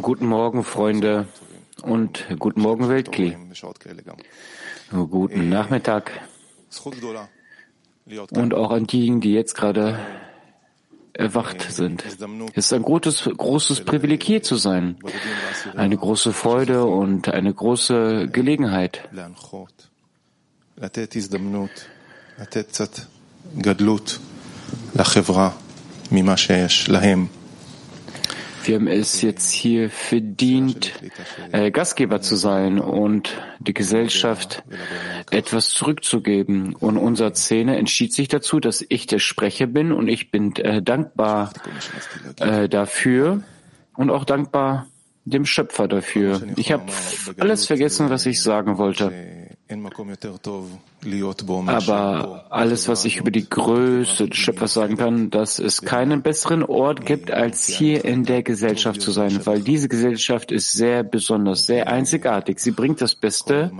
Guten Morgen, Freunde, und guten Morgen, Weltkli. Guten Nachmittag. Und auch an diejenigen, die jetzt gerade erwacht sind. Es ist ein großes, großes Privileg, hier zu sein. Eine große Freude und eine große Gelegenheit. Wir haben es jetzt hier verdient, äh, Gastgeber zu sein und die Gesellschaft etwas zurückzugeben. Und unser Szene entschied sich dazu, dass ich der Sprecher bin und ich bin äh, dankbar äh, dafür und auch dankbar dem Schöpfer dafür. Ich habe alles vergessen, was ich sagen wollte. Aber alles, was ich über die Größe des Schöpfers sagen kann, dass es keinen besseren Ort gibt, als hier in der Gesellschaft zu sein, weil diese Gesellschaft ist sehr besonders, sehr einzigartig. Sie bringt das Beste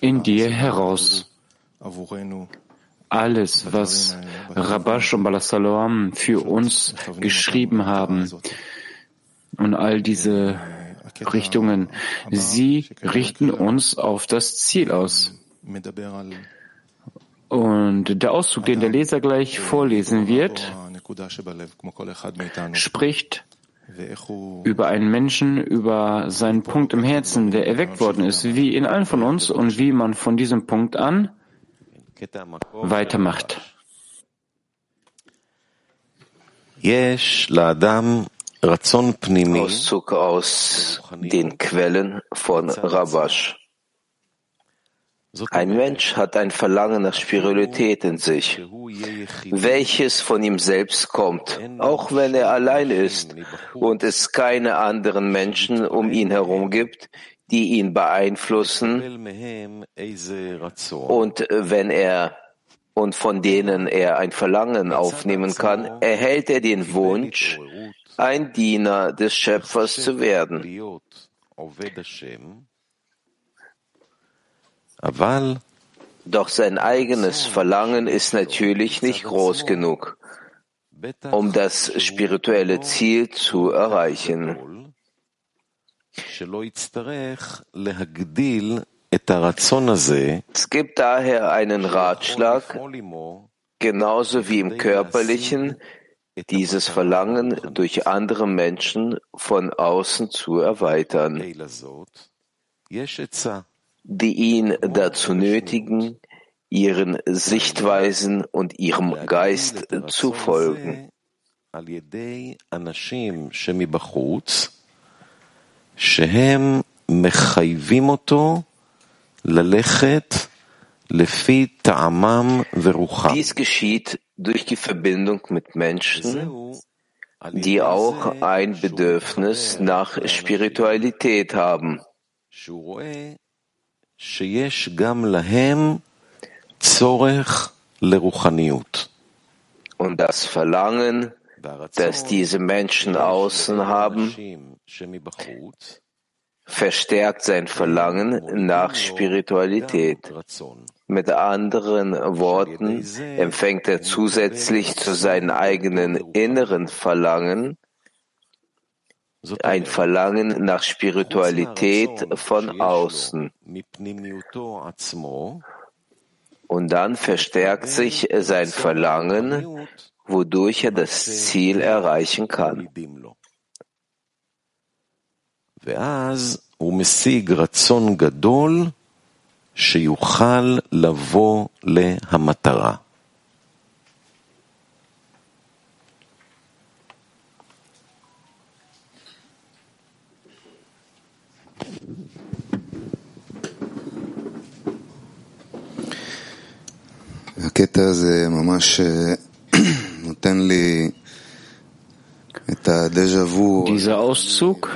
in dir heraus. Alles, was Rabash und Balasaloam für uns geschrieben haben und all diese Richtungen. Sie richten uns auf das Ziel aus. Und der Auszug, den der Leser gleich vorlesen wird, spricht über einen Menschen, über seinen Punkt im Herzen, der erweckt worden ist, wie in allen von uns und wie man von diesem Punkt an weitermacht. Auszug aus den Quellen von Rabash. Ein Mensch hat ein Verlangen nach Spiritualität in sich, welches von ihm selbst kommt, auch wenn er allein ist und es keine anderen Menschen um ihn herum gibt, die ihn beeinflussen und wenn er und von denen er ein Verlangen aufnehmen kann, erhält er den Wunsch, ein Diener des Schöpfers zu werden. Doch sein eigenes Verlangen ist natürlich nicht groß genug, um das spirituelle Ziel zu erreichen. Es gibt daher einen Ratschlag, genauso wie im körperlichen, dieses Verlangen durch andere Menschen von außen zu erweitern, die ihn dazu nötigen, ihren Sichtweisen und ihrem Geist zu folgen. שהם מחייבים אותו ללכת dies geschieht durch die Verbindung mit Menschen, die auch ein Bedürfnis nach Spiritualität haben. Und das Verlangen, das diese Menschen außen haben, verstärkt sein Verlangen nach Spiritualität. Mit anderen Worten empfängt er zusätzlich zu seinen eigenen inneren Verlangen ein Verlangen nach Spiritualität von außen. Und dann verstärkt sich sein Verlangen, wodurch er das Ziel erreichen kann. ואז הוא משיג רצון גדול שיוכל לבוא להמטרה. הקטע הזה ממש נותן לי את הדז'ה וו. Dieser Auszug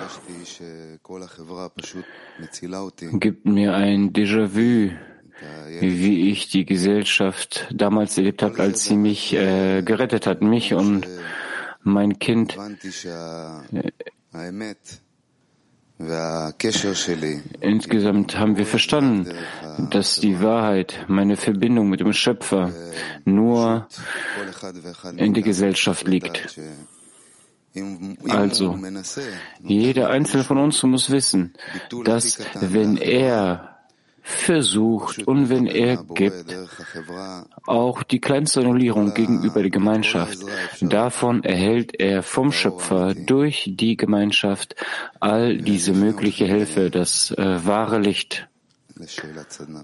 gibt mir ein Déjà-vu, wie ich die Gesellschaft damals erlebt habe, als sie mich äh, gerettet hat, mich und mein Kind. Insgesamt haben wir verstanden, dass die Wahrheit, meine Verbindung mit dem Schöpfer, nur in der Gesellschaft liegt. Also, jeder einzelne von uns muss wissen, dass wenn er versucht und wenn er gibt, auch die kleinste Annullierung gegenüber der Gemeinschaft, davon erhält er vom Schöpfer durch die Gemeinschaft all diese mögliche Hilfe, das äh, wahre Licht.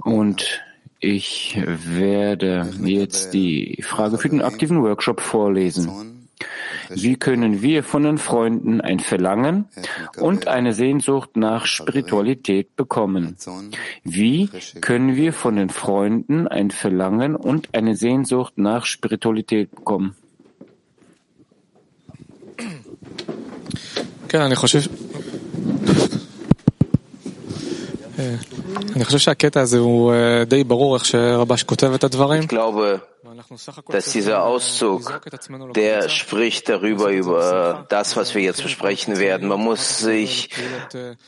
Und ich werde jetzt die Frage für den aktiven Workshop vorlesen. Wie können wir von den Freunden ein Verlangen und eine Sehnsucht nach Spiritualität bekommen? Wie können wir von den Freunden ein Verlangen und eine Sehnsucht nach Spiritualität bekommen? כן, אני חושב... אני חושב שהקטע הזה הוא די ברור איך שרבש כותב את הדברים. dass dieser Auszug, der spricht darüber, über das, was wir jetzt besprechen werden. Man muss sich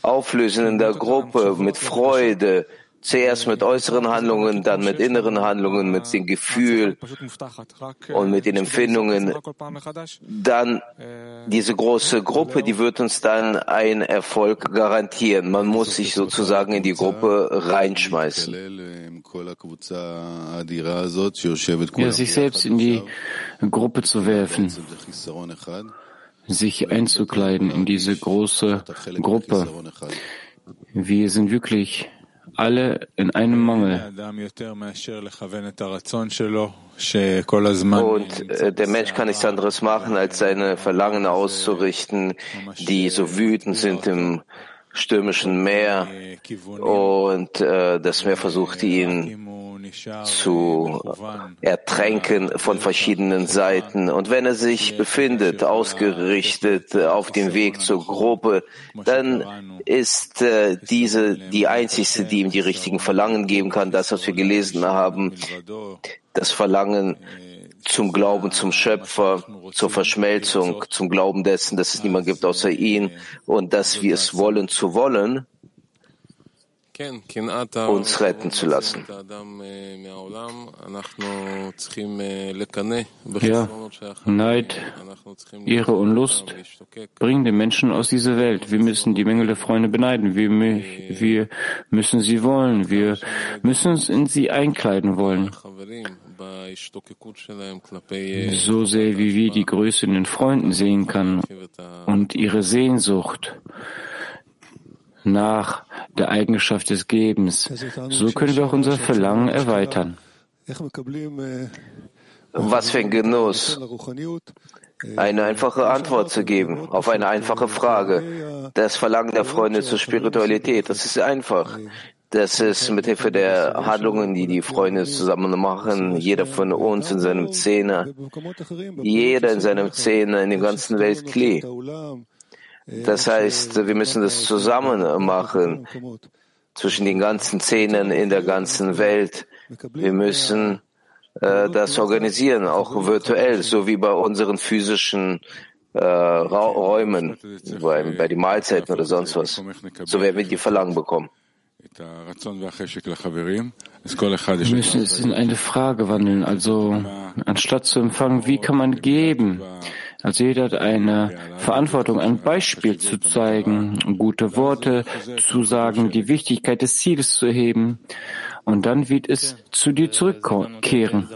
auflösen in der Gruppe mit Freude, Zuerst mit äußeren Handlungen, dann mit inneren Handlungen, mit dem Gefühl und mit den Empfindungen. Dann diese große Gruppe, die wird uns dann einen Erfolg garantieren. Man muss sich sozusagen in die Gruppe reinschmeißen. Ja, sich selbst in die Gruppe zu werfen, sich einzukleiden in diese große Gruppe. Wir sind wirklich alle in einem Mangel. Und äh, der Mensch kann nichts anderes machen, als seine Verlangen auszurichten, die so wütend sind im stürmischen Meer. Und äh, das Meer versucht ihn zu ertränken von verschiedenen Seiten. Und wenn er sich befindet, ausgerichtet auf dem Weg zur Gruppe, dann ist äh, diese die einzigste, die ihm die richtigen Verlangen geben kann. Das, was wir gelesen haben, das Verlangen zum Glauben zum Schöpfer, zur Verschmelzung, zum Glauben dessen, dass es niemand gibt außer ihn und dass wir es wollen zu wollen, uns retten zu lassen. Ja, Neid, Ehre und Lust bringen den Menschen aus dieser Welt. Wir müssen die Mängel der Freunde beneiden. Wir, wir müssen sie wollen. Wir müssen uns in sie einkleiden wollen. So sehr wie wir die Größe in den Freunden sehen kann und ihre Sehnsucht nach der Eigenschaft des Gebens. So können wir auch unser Verlangen erweitern. Was für ein Genuss, eine einfache Antwort zu geben auf eine einfache Frage. Das Verlangen der Freunde zur Spiritualität, das ist einfach. Das ist mit Hilfe der Handlungen, die die Freunde zusammen machen, jeder von uns in seinem Zehner, jeder in seinem Zehner in der ganzen Welt Klee. Das heißt, wir müssen das zusammen machen zwischen den ganzen Zähnen in der ganzen Welt. Wir müssen äh, das organisieren, auch virtuell, so wie bei unseren physischen äh, Räumen, bei, bei den Mahlzeiten oder sonst was. So werden wir die Verlangen bekommen. Wir müssen es in eine Frage wandeln. Also, anstatt zu empfangen, wie kann man geben? Also jeder hat eine Verantwortung, ein Beispiel zu zeigen, gute Worte zu sagen, die Wichtigkeit des Zieles zu heben. Und dann wird es zu dir zurückkehren.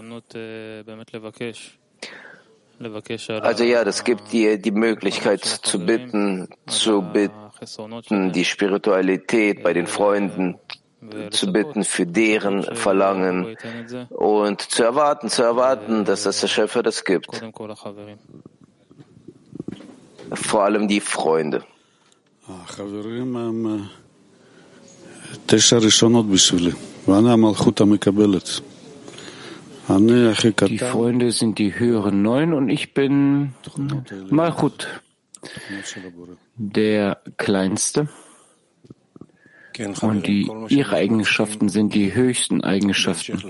Also ja, das gibt dir die Möglichkeit zu bitten, zu bitten, die Spiritualität bei den Freunden zu bitten für deren Verlangen und zu erwarten, zu erwarten, dass das der Schöpfer das gibt. Vor allem die Freunde. Die Freunde sind die höheren Neun und ich bin Malchut, der Kleinste. Und die, ihre Eigenschaften sind die höchsten Eigenschaften.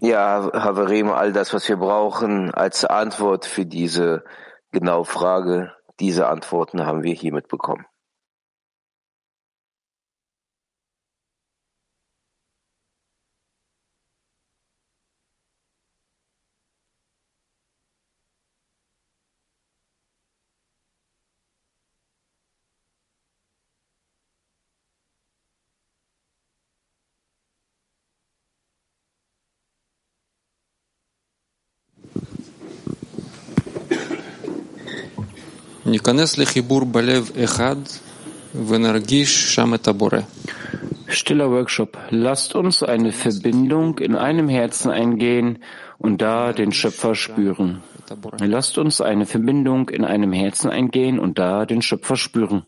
Ja, Haverim, all das, was wir brauchen als Antwort für diese genaue Frage, Diese Antworten haben wir hiermit bekommen. Stiller Workshop. Lasst uns eine Verbindung in einem Herzen eingehen und da den Schöpfer spüren. Lasst uns eine Verbindung in einem Herzen eingehen und da den Schöpfer spüren.